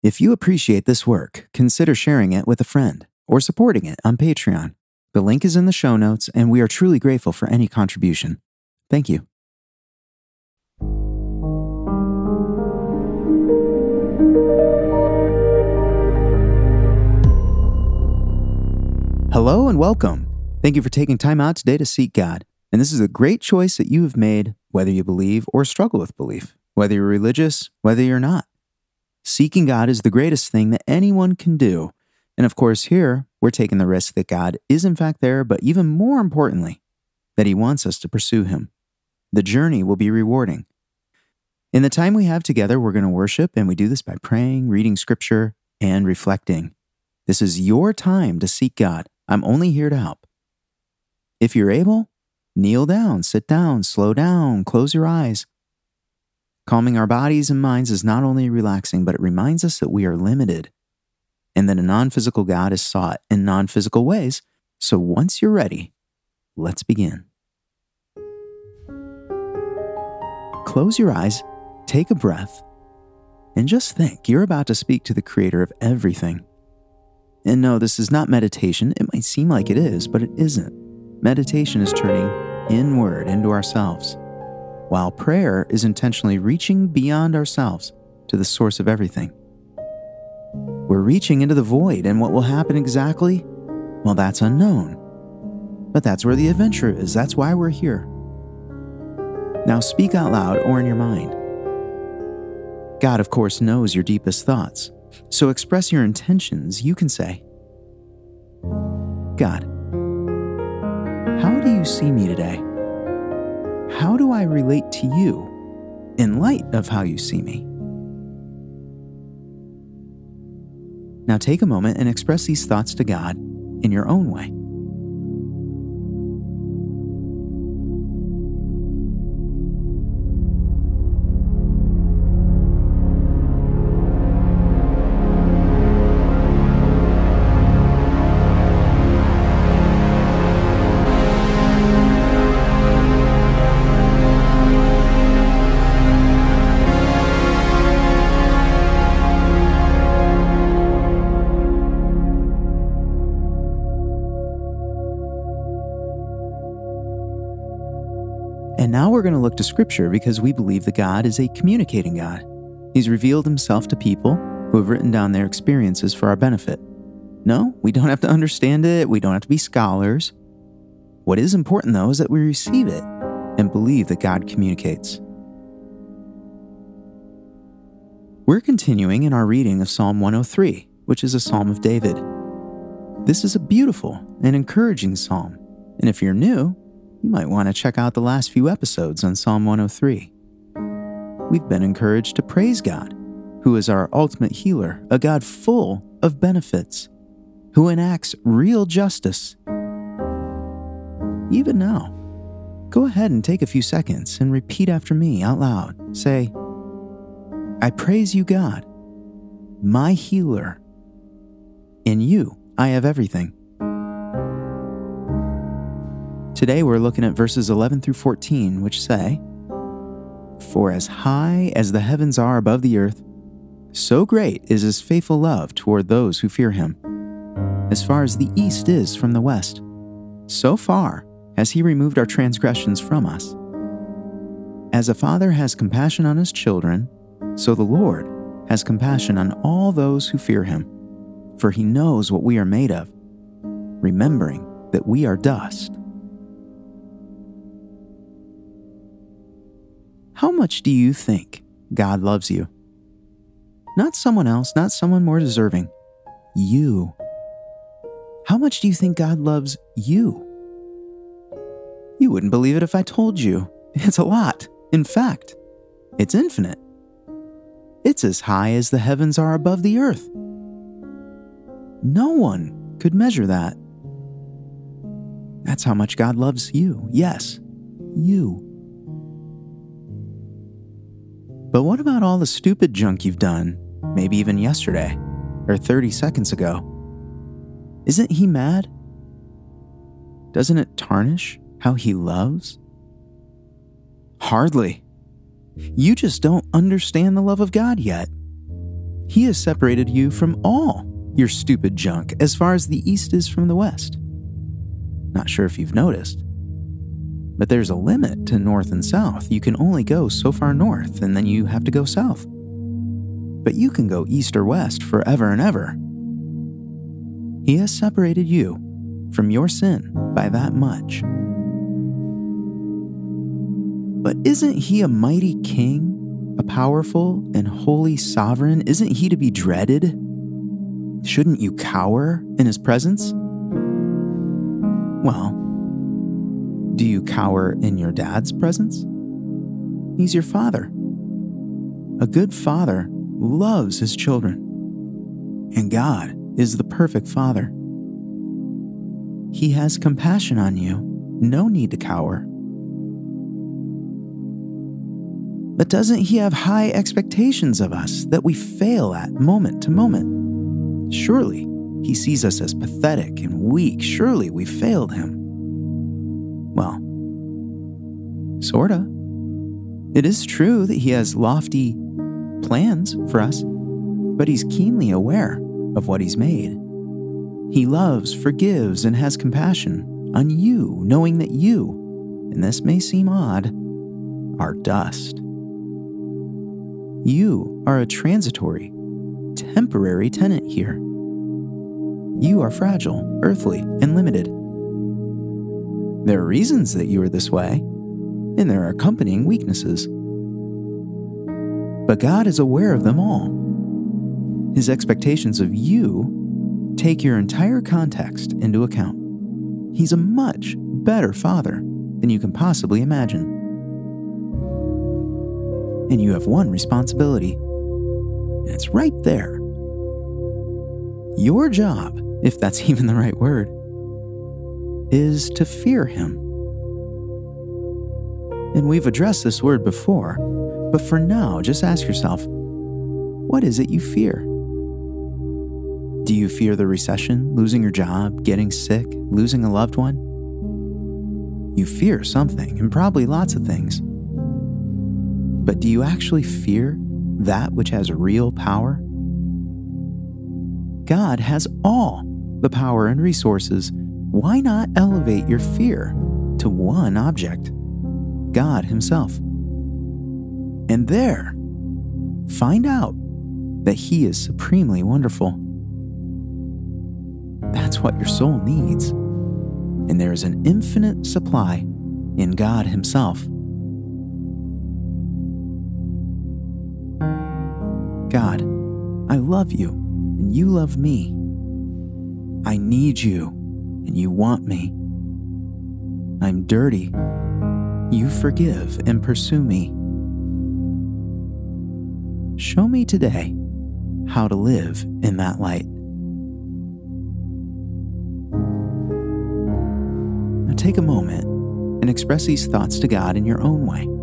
If you appreciate this work, consider sharing it with a friend or supporting it on Patreon. The link is in the show notes, and we are truly grateful for any contribution. Thank you. Hello and welcome. Thank you for taking time out today to seek God. And this is a great choice that you have made, whether you believe or struggle with belief, whether you're religious, whether you're not. Seeking God is the greatest thing that anyone can do. And of course, here we're taking the risk that God is in fact there, but even more importantly, that He wants us to pursue Him. The journey will be rewarding. In the time we have together, we're going to worship, and we do this by praying, reading scripture, and reflecting. This is your time to seek God. I'm only here to help. If you're able, kneel down, sit down, slow down, close your eyes. Calming our bodies and minds is not only relaxing, but it reminds us that we are limited and that a non physical God is sought in non physical ways. So once you're ready, let's begin. Close your eyes, take a breath, and just think you're about to speak to the creator of everything. And no, this is not meditation. It might seem like it is, but it isn't. Meditation is turning inward into ourselves, while prayer is intentionally reaching beyond ourselves to the source of everything. We're reaching into the void, and what will happen exactly? Well, that's unknown. But that's where the adventure is. That's why we're here. Now speak out loud or in your mind. God, of course, knows your deepest thoughts. So express your intentions. You can say, God, how do you see me today? How do I relate to you in light of how you see me? Now take a moment and express these thoughts to God in your own way. And now we're going to look to Scripture because we believe that God is a communicating God. He's revealed himself to people who have written down their experiences for our benefit. No, we don't have to understand it, we don't have to be scholars. What is important, though, is that we receive it and believe that God communicates. We're continuing in our reading of Psalm 103, which is a psalm of David. This is a beautiful and encouraging psalm, and if you're new, you might want to check out the last few episodes on Psalm 103. We've been encouraged to praise God, who is our ultimate healer, a God full of benefits, who enacts real justice. Even now, go ahead and take a few seconds and repeat after me out loud. Say, I praise you, God, my healer. In you, I have everything. Today we're looking at verses 11 through 14, which say, For as high as the heavens are above the earth, so great is his faithful love toward those who fear him. As far as the east is from the west, so far has he removed our transgressions from us. As a father has compassion on his children, so the Lord has compassion on all those who fear him, for he knows what we are made of, remembering that we are dust. How much do you think God loves you? Not someone else, not someone more deserving. You. How much do you think God loves you? You wouldn't believe it if I told you. It's a lot. In fact, it's infinite. It's as high as the heavens are above the earth. No one could measure that. That's how much God loves you. Yes, you. But what about all the stupid junk you've done, maybe even yesterday, or 30 seconds ago? Isn't he mad? Doesn't it tarnish how he loves? Hardly. You just don't understand the love of God yet. He has separated you from all your stupid junk as far as the east is from the west. Not sure if you've noticed, but there's a limit to north and south. You can only go so far north, and then you have to go south. But you can go east or west forever and ever. He has separated you from your sin by that much. But isn't he a mighty king, a powerful and holy sovereign? Isn't he to be dreaded? Shouldn't you cower in his presence? Well, do you cower in your dad's presence? He's your father. A good father loves his children, and God is the perfect father. He has compassion on you, no need to cower. But doesn't He have high expectations of us that we fail at moment to moment? Surely He sees us as pathetic and weak. Surely we failed Him. Well, sorta. It is true that He has lofty plans for us, but He's keenly aware of what He's made. He loves, forgives, and has compassion on you, knowing that you, and this may seem odd, are dust. You are a transitory, temporary tenant here. You are fragile, earthly, and limited. There are reasons that you are this way, and there are accompanying weaknesses. But God is aware of them all. His expectations of you take your entire context into account. He's a much better father than you can possibly imagine and you have one responsibility. And it's right there. Your job, if that's even the right word, is to fear Him. And we've addressed this word before, but for now, just ask yourself what is it you fear? Do you fear the recession, losing your job, getting sick, losing a loved one? You fear something, and probably lots of things. But do you actually fear that which has real power? God has all the power and resources. Why not elevate your fear to one object God Himself? And there, find out that He is supremely wonderful. That's what your soul needs. And there is an infinite supply in God Himself. God, I love you and you love me. I need you and you want me. I'm dirty. You forgive and pursue me. Show me today how to live in that light. Now take a moment and express these thoughts to God in your own way.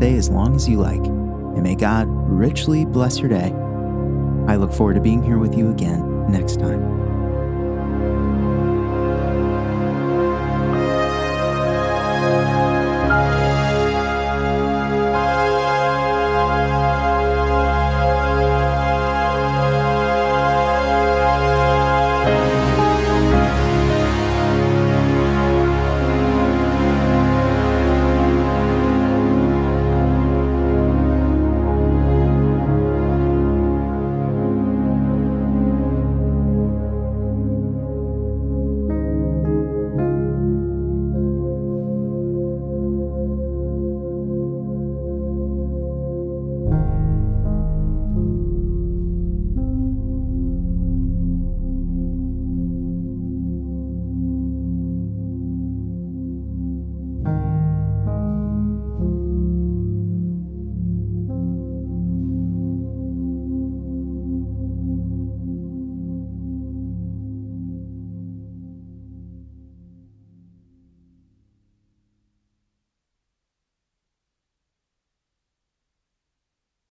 Stay as long as you like, and may God richly bless your day. I look forward to being here with you again next time.